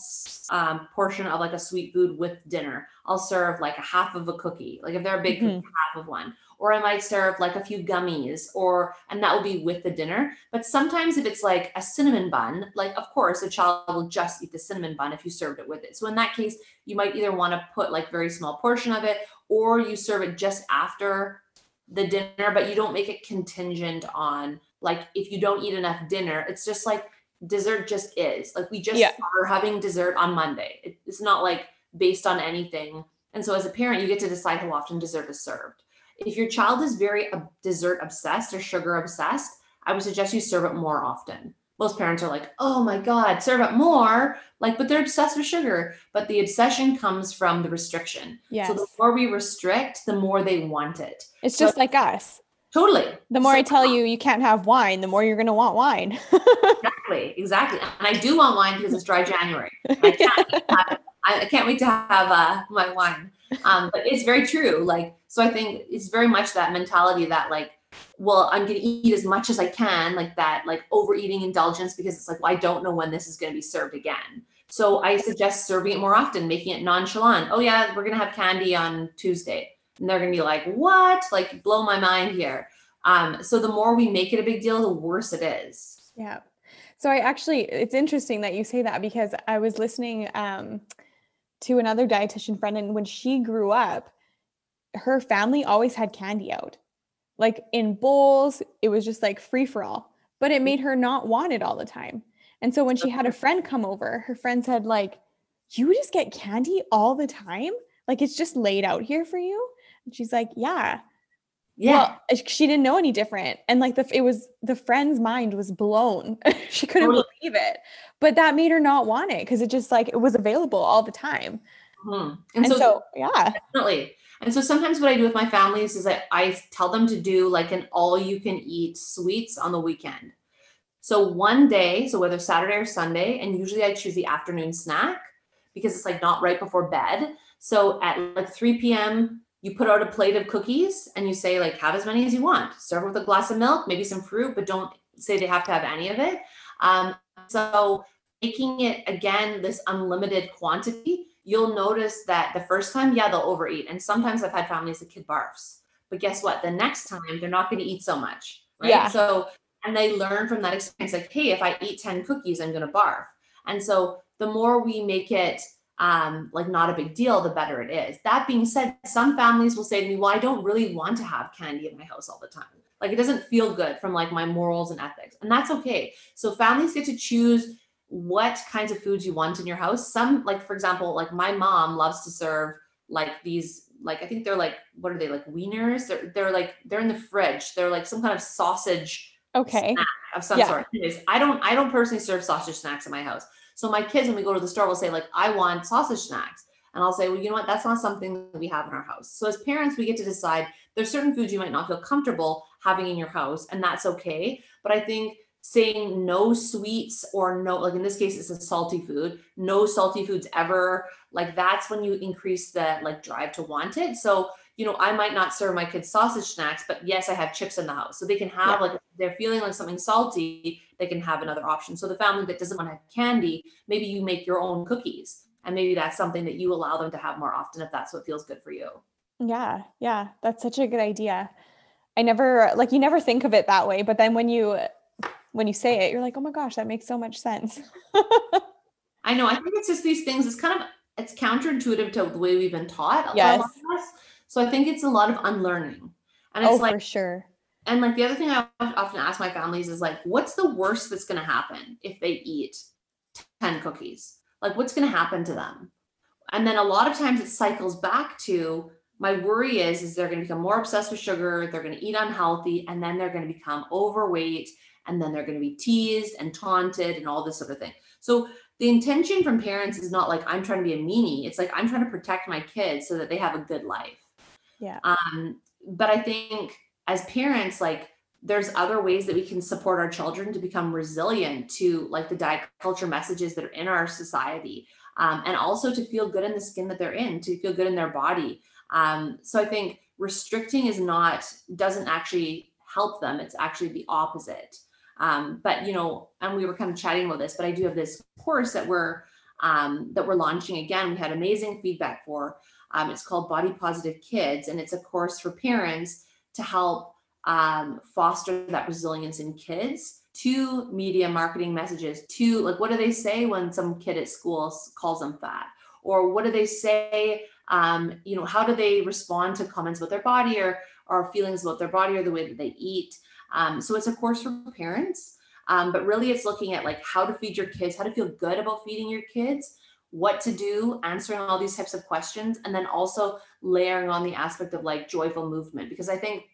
um, portion of like a sweet food with dinner. I'll serve like a half of a cookie. Like if they're a big cookie, half of one. Or I might serve like a few gummies or and that will be with the dinner. But sometimes if it's like a cinnamon bun, like of course a child will just eat the cinnamon bun if you served it with it. So in that case, you might either want to put like very small portion of it or you serve it just after the dinner, but you don't make it contingent on like if you don't eat enough dinner, it's just like dessert just is. Like we just Yeah. are having dessert on Monday. It's not like based on anything. And so as a parent, you get to decide how often dessert is served. If your child is very dessert obsessed or sugar obsessed, I would suggest you serve it more often. Most parents are like, "Oh my god, serve it more." Like but they're obsessed with sugar, but the obsession comes from the restriction. yes. So the more we restrict, the more they want it. it's so- just like us. Totally. The more So- I tell you you can't have wine, the more you're going to want wine. Exactly, exactly. And I do want wine because it's dry January. I can't, have, I can't wait to have uh, my wine. Um, but it's very true. Like, so I think it's very much that mentality that like, well, I'm going to eat as much as I can, like that, like overeating indulgence, because it's like, well, I don't know when this is going to be served again. So I suggest serving it more often, making it nonchalant. Oh yeah, we're going to have candy on Tuesday. And they're going to be like, what? Like blow my mind here. Um, so the more we make it a big deal, the worse it is. Yeah. So I actually, it's interesting that you say that because I was listening um, to another dietitian friend, and when she grew up, her family always had candy out, like in bowls. It was just like free for all, but it made her not want it all the time. And so when she had a friend come over, her friend said, like, you just get candy all the time? Like it's just laid out here for you? And she's like, yeah. Yeah. Well, uh, she didn't know any different. And like the it was the friend's mind was blown. she couldn't Totally. believe it. But that made her not want it because it just like it was available all the time. Mhm. And, so, yeah. definitely. And so sometimes what I do with my families is I, I tell them to do like an all you can eat sweets on the weekend. So one day, so whether Saturday or Sunday, and usually I choose the afternoon snack because it's like not right before bed. So at like 3 p.m., you put out a plate of cookies and you say, like, have as many as you want. Serve with a glass of milk, maybe some fruit, but don't say they have to have any of it. Um, so making it again this unlimited quantity, you'll notice that the first time, yeah, they'll overeat. And sometimes I've had families the kid barfs. But guess what? The next time they're not going to eat so much. Right. Yeah. So and they learn from that experience, like, hey, if I eat 10 cookies, I'm gonna barf. And so the more we make it um, like not a big deal, the better it is. That being said, some families will say to me, Well, I don't really want to have candy in my house all the time. Like it doesn't feel good from like my morals and ethics. And that's okay. So families get to choose what kinds of foods you want in your house. Some, like for example, like my mom loves to serve like these, like I think they're like, what are they like wieners? They're they're like they're in the fridge. They're like some kind of sausage Okay. snack of some Yeah. sort. Anyways, I don't I don't personally serve sausage snacks in my house. So my kids, when we go to the store, will say like, "I want sausage snacks," and I'll say, "Well, you know what? That's not something that we have in our house." So as parents, we get to decide. There's certain foods you might not feel comfortable having in your house, and that's okay. But I think saying no sweets or no like in this case it's a salty food no salty foods ever like that's when you increase the like drive to want it so you know i might not serve my kids sausage snacks but yes i have chips in the house so they can have like they're feeling like something salty they can have another option so the family that doesn't want to have candy maybe you make your own cookies and maybe that's something that you allow them to have more often if that's what feels good for you Yeah. Yeah. That's such a good idea. I never like you never think of it that way, but then when you when you say it, you're like, oh my gosh, that makes so much sense. i know i think it's just these things it's kind of it's counterintuitive to the way we've been taught by a lot Yes. so i think it's a lot of unlearning and it's oh, like for sure. And like the other thing I often ask my families is like, what's the worst that's going to happen if they eat 10 cookies? Like, what's going to happen to them? And then a lot of times it cycles back to my worry is, is they're going to become more obsessed with sugar. They're going to eat unhealthy and then they're going to become overweight and then they're going to be teased and taunted and all this sort of thing. So the intention from parents is not like I'm trying to be a meanie. It's like I'm trying to protect my kids so that they have a good life. Yeah. Um, but I think as parents, like there's other ways that we can support our children to become resilient to like the diet culture messages that are in our society. Um, and also to feel good in the skin that they're in, to feel good in their body. Um, so I think restricting is not, doesn't actually help them. It's actually the opposite. Um, but you know, and we were kind of chatting about this, but I do have this course that we're um, that we're launching again. We had amazing feedback for. Um, it's called Body Positive Kids, and it's a course for parents to help um, foster that resilience in kids to media marketing messages to like what do they say when some kid at school calls them fat? Or what do they say um, you know how do they respond to comments about their body or or feelings about their body or the way that they eat? Um, so it's a course for parents, um, but really it's looking at like how to feed your kids, how to feel good about feeding your kids, what to do, answering all these types of questions, and then also layering on the aspect of like joyful movement. Because I think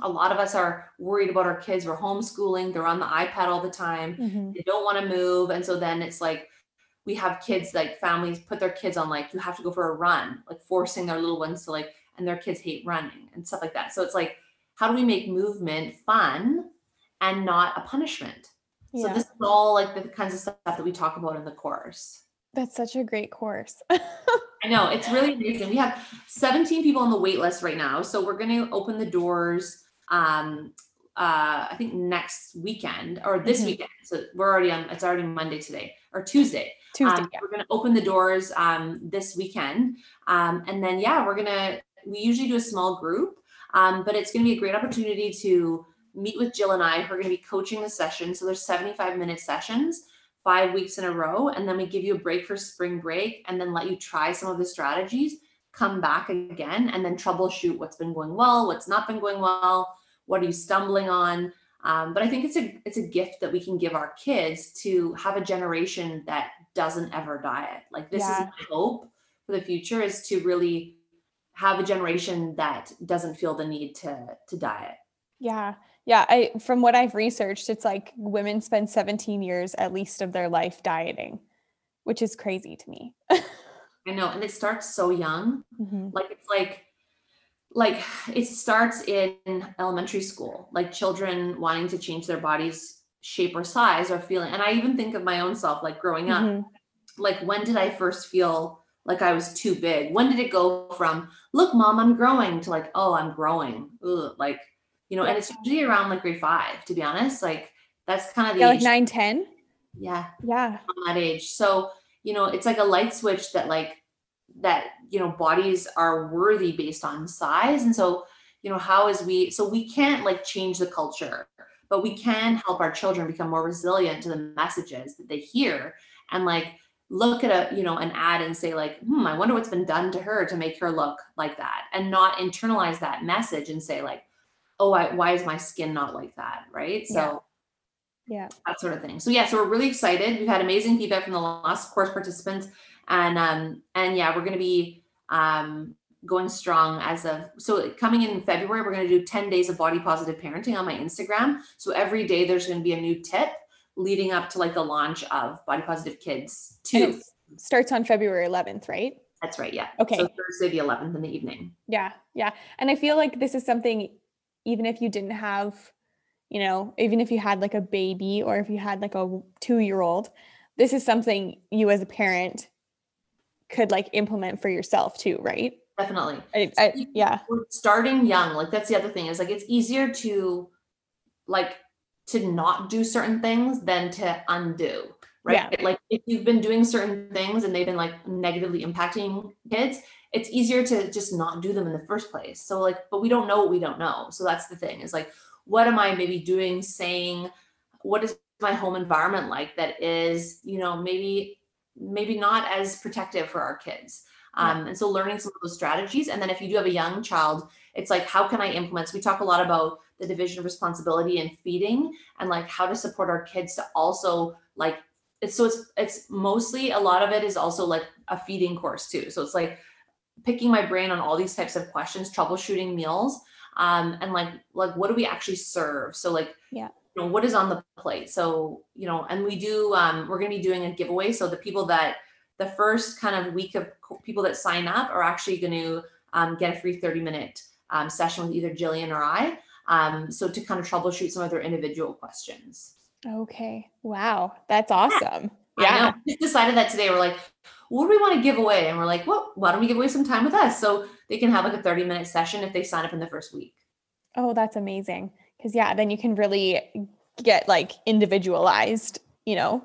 a lot of us are worried about our kids. We're homeschooling, they're on the iPad all the time, mm-hmm. they don't want to move. And so then it's like, we have kids like families put their kids on like you have to go for a run like forcing their little ones to like and their kids hate running and stuff like that so it's like how do we make movement fun and not a punishment? Yeah. So this is all like the kinds of stuff that we talk about in the course. That's such a great course. I know it's really amazing. We have 17 people on the wait list right now. So we're going to open the doors um uh I think next weekend or this mm-hmm. weekend. So we're already on it's already Monday today or Tuesday. Tuesday. Um, yeah. We're going to open the doors um this weekend. Um and then yeah, we're going to we usually do a small group um, but it's going to be a great opportunity to meet with Jill and I, who are going to be coaching the session. So there's 75 minute sessions, five weeks in a row. And then we give you a break for spring break and then let you try some of the strategies, come back again, and then troubleshoot what's been going well, what's not been going well, what are you stumbling on. Um, but I think it's a it's a gift that we can give our kids to have a generation that doesn't ever diet. Like this yeah. is my hope for the future is to really have a generation that doesn't feel the need to to diet. Yeah. Yeah, I from what I've researched, it's like women spend 17 years at least of their life dieting, which is crazy to me. I know, and it starts so young. Mm-hmm. Like it's like like it starts in elementary school, like children wanting to change their bodies shape or size or feeling. And I even think of my own self like growing up. Mm-hmm. Like when did I first feel like I was too big? When did it go from, look, mom, I'm growing to like, oh, I'm growing? Ugh, like, you know, and it's usually around like grade five, to be honest. Like, that's kind of the yeah, like nine, 10. Yeah. Yeah. That age. So, you know, it's like a light switch that, like, that, you know, bodies are worthy based on size. And so, you know, how is we, so we can't like change the culture, but we can help our children become more resilient to the messages that they hear. And like, look at a you know an ad and say like hmm i wonder what's been done to her to make her look like that and not internalize that message and say like oh I, why is my skin not like that right so yeah. yeah that sort of thing so yeah so we're really excited we've had amazing feedback from the last course participants and um and yeah we're going to be um going strong as of so coming in february we're going to do 10 days of body positive parenting on my instagram so every day there's going to be a new tip leading up to like the launch of Body Positive Kids 2. starts on February 11th, right? That's right. Yeah. Okay. So Thursday the 11th in the evening. Yeah. Yeah. And I feel like this is something, even if you didn't have, you know, even if you had like a baby or if you had like a two year old, this is something you as a parent could like implement for yourself too, right? Definitely. I, I, yeah. Starting young. Like that's the other thing is like it's easier to like to not do certain things than to undo right yeah. like if you've been doing certain things and they've been like negatively impacting kids it's easier to just not do them in the first place. So like but we don't know what we don't know. So that's the thing is like what am i maybe doing saying what is my home environment like that is you know maybe maybe not as protective for our kids. Um, and so learning some of those strategies and then if you do have a young child it's like how can i implement so we talk a lot about the division of responsibility in feeding and like how to support our kids to also like it's so it's it's mostly a lot of it is also like a feeding course too. So it's like picking my brain on all these types of questions, troubleshooting meals, um, and like like what do we actually serve? So like yeah, you know what is on the plate. So you know, and we do um, we're going to be doing a giveaway. So the people that the first kind of week of people that sign up are actually going to um, get a free 30 minute um, session with either Jillian or I. Um, so to kind of troubleshoot some of their individual questions. Okay. Wow. That's awesome. Yeah. yeah. We decided that today. We're like, what do we want to give away? And we're like, well, why don't we give away some time with us? So they can have like a 30 minute session if they sign up in the first week. Oh, that's amazing. Cause yeah, then you can really get like individualized, you know,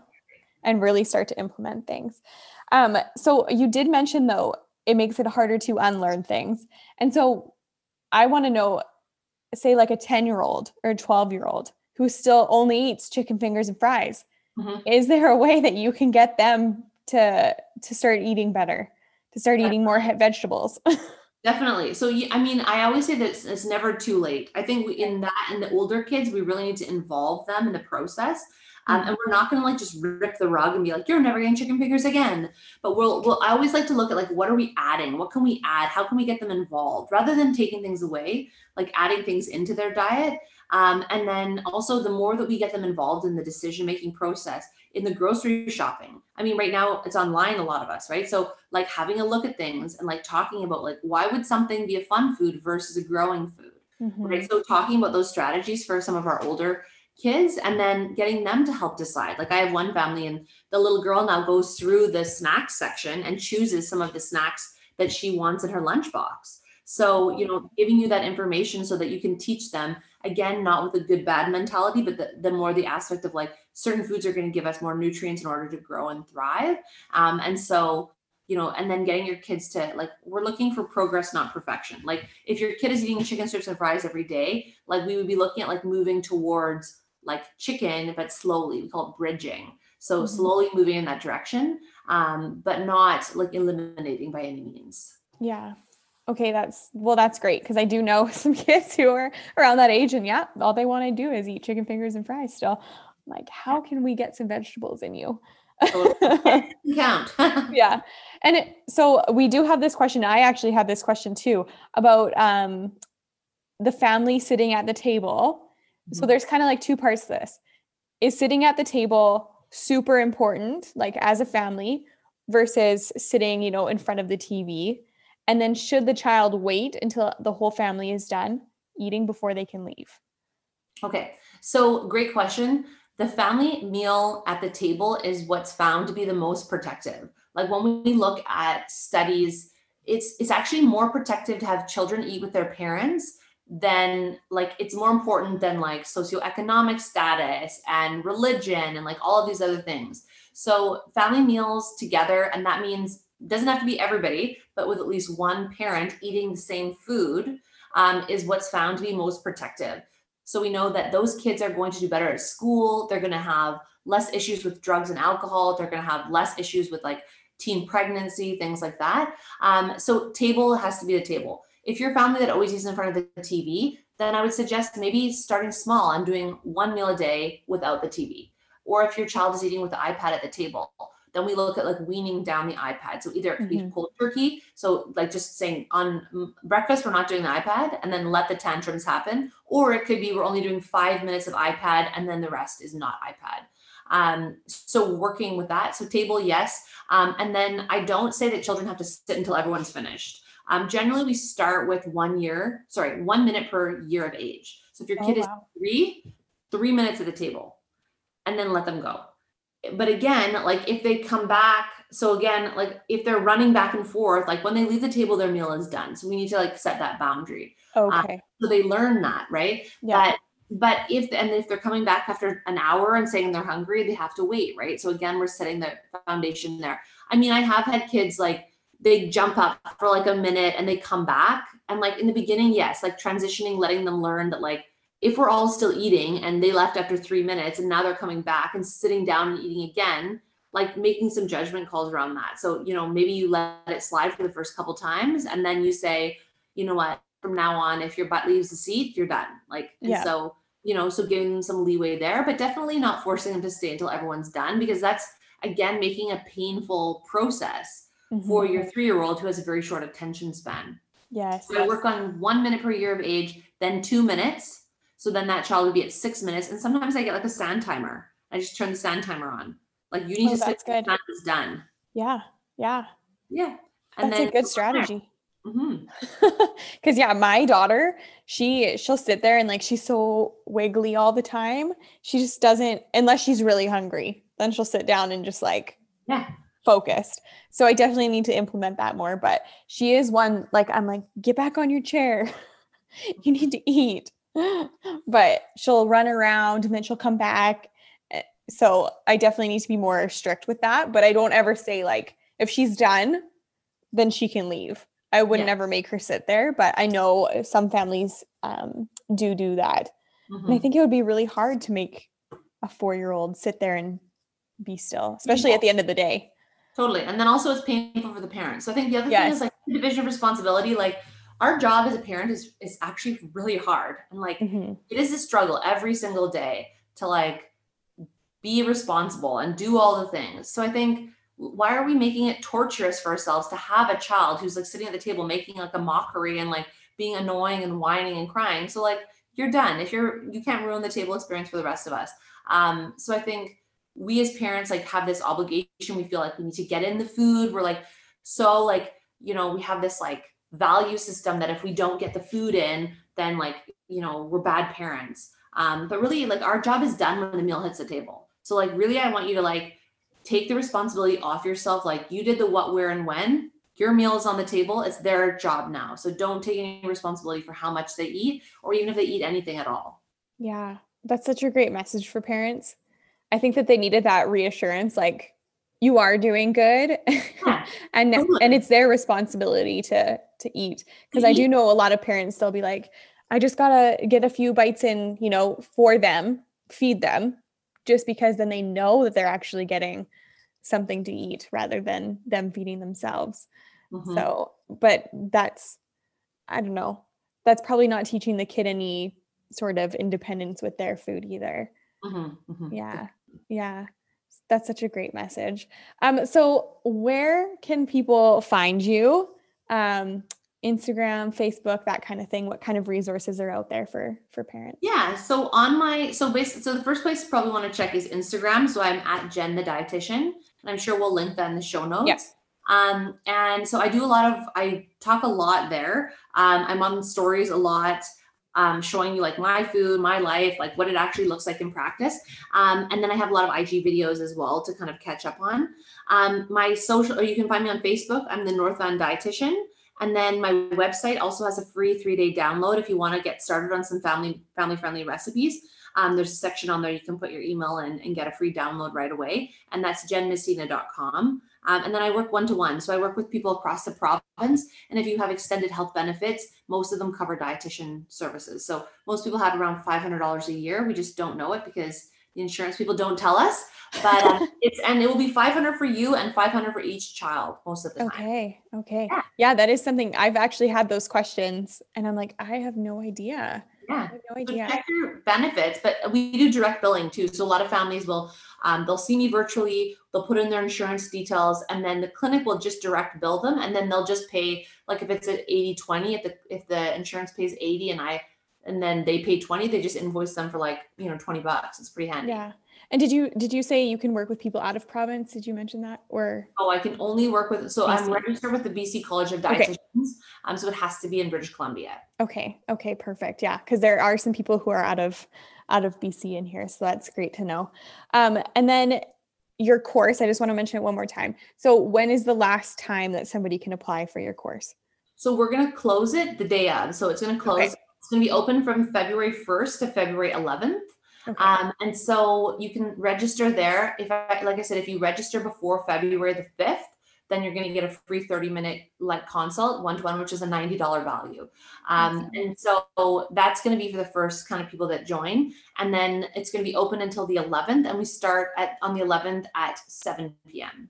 and really start to implement things. Um, so you did mention though, it makes it harder to unlearn things. And so I want to know, say like a 10 year old or a 12 year old who still only eats chicken fingers and fries. Mm-hmm. Is there a way that you can get them to to start eating better, to start eating more vegetables? Definitely. So, I mean, I always say that it's never too late. I think in that, in the older kids, we really need to involve them in the process. Um, and we're not going to like just rip the rug and be like, you're never getting chicken fingers again. But we'll, we'll, I always like to look at like, what are we adding? What can we add? How can we get them involved rather than taking things away, like adding things into their diet? Um, and then also, the more that we get them involved in the decision making process, in the grocery shopping. I mean, right now it's online, a lot of us, right? So, like having a look at things and like talking about like, why would something be a fun food versus a growing food, mm-hmm. right? So, talking about those strategies for some of our older kids and then getting them to help decide. Like, I have one family, and the little girl now goes through the snacks section and chooses some of the snacks that she wants in her lunchbox. So, you know, giving you that information so that you can teach them again, not with a good bad mentality, but the, the more the aspect of like certain foods are going to give us more nutrients in order to grow and thrive. Um, and so, you know, and then getting your kids to like, we're looking for progress, not perfection. Like, if your kid is eating chicken strips and fries every day, like, we would be looking at like moving towards like chicken, but slowly. We call it bridging. So, mm-hmm. slowly moving in that direction, um, but not like eliminating by any means. Yeah, okay, that's well, that's great because I do know some kids who are around that age, and yeah, all they want to do is eat chicken fingers and fries. Still, I'm like, how can we get some vegetables in you? Count. yeah, and it, so we do have this question. I actually have this question too about um, the family sitting at the table. Mm-hmm. So there's kind of like two parts to this. Is sitting at the table super important, like as a family, versus sitting, you know, in front of the TV? And then should the child wait until the whole family is done eating before they can leave? Okay. So, great question. The family meal at the table is what's found to be the most protective. Like when we look at studies, it's it's actually more protective to have children eat with their parents than like it's more important than like socioeconomic status and religion and like all of these other things. So family meals together and that means doesn't have to be everybody, but with at least one parent eating the same food um, is what's found to be most protective. So we know that those kids are going to do better at school. They're going to have less issues with drugs and alcohol. They're going to have less issues with like teen pregnancy, things like that. Um, so table has to be the table. If you're a family that always eats in front of the TV, then I would suggest maybe starting small and doing one meal a day without the TV. Or if your child is eating with the iPad at the table, then we look at like weaning down the iPad. So either it could mm-hmm. be cold turkey. So like just saying on breakfast, we're not doing the iPad and then let the tantrums happen. Or it could be we're only doing five minutes of iPad and then the rest is not iPad. Um, so working with that. So table, yes. Um, and then I don't say that children have to sit until everyone's finished. Um, generally, we start with one year, sorry, one minute per year of age. So if your kid oh, wow. is three, three minutes at the table, and then let them go but again, like if they come back, so again, like if they're running back and forth, like when they leave the table, their meal is done. So we need to like set that boundary. Okay. Um, so they learn that, right? Yeah. But but if and if they're coming back after an hour and saying they're hungry, they have to wait, right? So again, we're setting the foundation there. I mean, I have had kids like they jump up for like a minute and they come back. And like in the beginning, yes, like transitioning, letting them learn that like if we're all still eating and they left after three minutes and now they're coming back and sitting down and eating again, like making some judgment calls around that. So, you know, maybe you let it slide for the first couple times and then you say, you know what, from now on, if your butt leaves the seat, you're done. Like, and Yeah. so, you know, so giving them some leeway there, but definitely not forcing them to stay until everyone's done because that's again making a painful process for Mhm. your three year old who has a very short attention span. Yes. So I work on one minute per year of age, then two minutes. So then that child would be at six minutes. And sometimes I get like a sand timer. I just turn the sand timer on. Like you need Oh, to sit good. time is done. Yeah. Yeah. Yeah. That's a good strategy. hmm Cause yeah, my daughter, she she'll sit there and like she's so wiggly all the time. She just doesn't unless she's really hungry. Then she'll sit down and just like Yeah. focused. So I definitely need to implement that more. But she is one like I'm like, get back on your chair. you need to eat. But she'll run around and then she'll come back. Eh, So I definitely need to be more strict with that. But I don't ever say like if she's done, then she can leave. I would Yeah. never make her sit there, but I know some families um, do do that. And I Mhm. think it would be really hard to make a four year old sit there and be still, especially at the end of the day. Totally. And then also it's painful for the parents. So I think the other thing is like division of responsibility. Like our job as a parent is is actually really hard. And like Mhm. it is a struggle every single day to like be responsible and do all the things. So I think why are we making it torturous for ourselves to have a child who's like sitting at the table making like a mockery and like being annoying and whining and crying? So like you're done. If you're you can't ruin the table experience for the rest of us. Um, so I think we as parents like have this obligation. We feel like we need to get in the food. We're like so like you know we have this like value system that if we don't get the food in, then like you know we're bad parents. Um, but really like our job is done when the meal hits the table. So like really I want you to like take the responsibility off yourself. Like you did the what, where, and when. Your meal is on the table. It's their job now. So don't take any responsibility for how much they eat or even if they eat anything at all. Yeah, that's such a great message for parents. I think that they needed that reassurance like you are doing good Yeah, and totally. and it's their responsibility to to eat because I do know a lot of parents they'll be like I just got to get a few bites in, you know, for them, feed them just because then they know that they're actually getting something to eat rather than them feeding themselves. Mhm. So, but that's, I don't know, that's probably not teaching the kid any sort of independence with their food either. Mhm, mhm. Yeah. Yeah. That's such a great message. Um, so where can people find you? Um, Instagram, Facebook, that kind of thing. What kind of resources are out there for for parents? Yeah. So on my so basically so the first place you probably want to check is Instagram. So I'm at Jenn the dietitian, and I'm sure we'll link that in the show notes. Yes. Um, and so I do a lot of I talk a lot there. Um, I'm on stories a lot, um, showing you like my food, my life, like what it actually looks like in practice. Um, and then I have a lot of IG videos as well to kind of catch up on. Um, my social, or you can find me on Facebook. I'm the North Van dietitian. And then my website also has a free three day download if you want to get started on some family family friendly recipes. Um, there's a section on there you can put your email in and get a free download right away. And that's jennmessina.com. Um, and then I work one to one. So I work with people across the province. And if you have extended health benefits, most of them cover dietitian services. So most people have around $500 a year. We just don't know it because the insurance people don't tell us. But um, it's and it will be 500 for you and 500 for each child most of the time. Okay. Okay. Yeah. Yeah, that is something I've actually had those questions and I'm like, I have no idea. Yeah. no So idea. check your benefits, but we do direct billing too. So a lot of families will, um, they'll see me virtually, they'll put in their insurance details, and then the clinic will just direct bill them, and then they'll just pay like if it's at 80 20, if the if the insurance pays 80 and I and then they pay 20, they just invoice them for like you know 20 bucks. It's pretty handy. Yeah. And did you did you say you can work with people out of province? Did you mention that? Or Oh, I can only work with so I'm registered with the BC College of Okay. Um, so it has to be in British Columbia. okay, okay, perfect. Yeah, because there are some people who are out of out of BC in here, so that's great to know. Um, and then your course, I just want to mention it one more time. So when is the last time that somebody can apply for your course? So we're gonna close it the day of. So it's gonna close. Okay. It's gonna be open from February 1st to February 11th. Okay. Um, and so you can register there. If I, like I said, if you register before February the 5th, then you're going to get a free 30 minute like consult one to one, which is a $90 value. Um, and so that's going to be for the first kind of people that join. And then it's going to be open until the 11th. And we start at on the 11th at 7 p.m.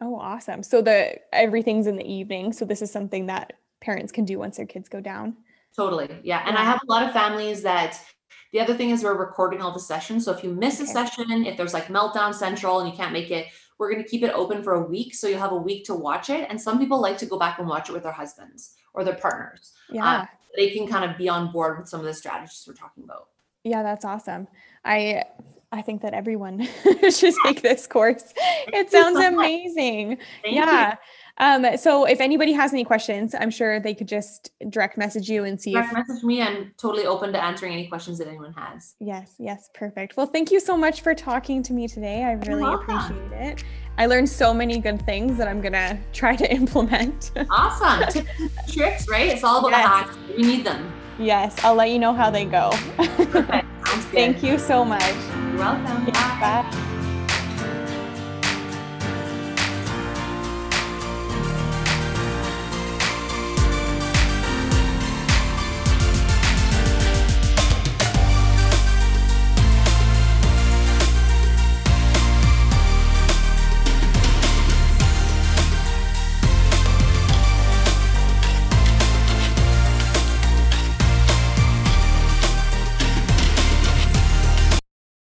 oh, awesome. So the everything's in the evening. So this is something that parents can do once their kids go down. Totally. Yeah. And I have a lot of families that the other thing is we're recording all the sessions. So if you miss a Okay. session, if there's like meltdown central and you can't make it, we're going to keep it open for a week. So you'll have a week to watch it. And some people like to go back and watch it with their husbands or their partners. Yeah. Um, they can kind of be on board with some of the strategies we're talking about. Yeah, that's awesome. I I think that everyone should take this course. It sounds amazing. Thank you. Um, so if anybody has any questions, I'm sure they could just direct message you and see Direct if message me. I'm totally open to answering any questions that anyone has. yes, yes, perfect. Well, thank you so much for talking to me today. I really appreciate it. I learned so many good things that I'm gonna try to implement. Awesome. Tips tricks, right? It's all about Yes. the hacks. We need them. yes, I'll let you know how they go. Perfect. Thank you so much. You're welcome. Bye. Bye.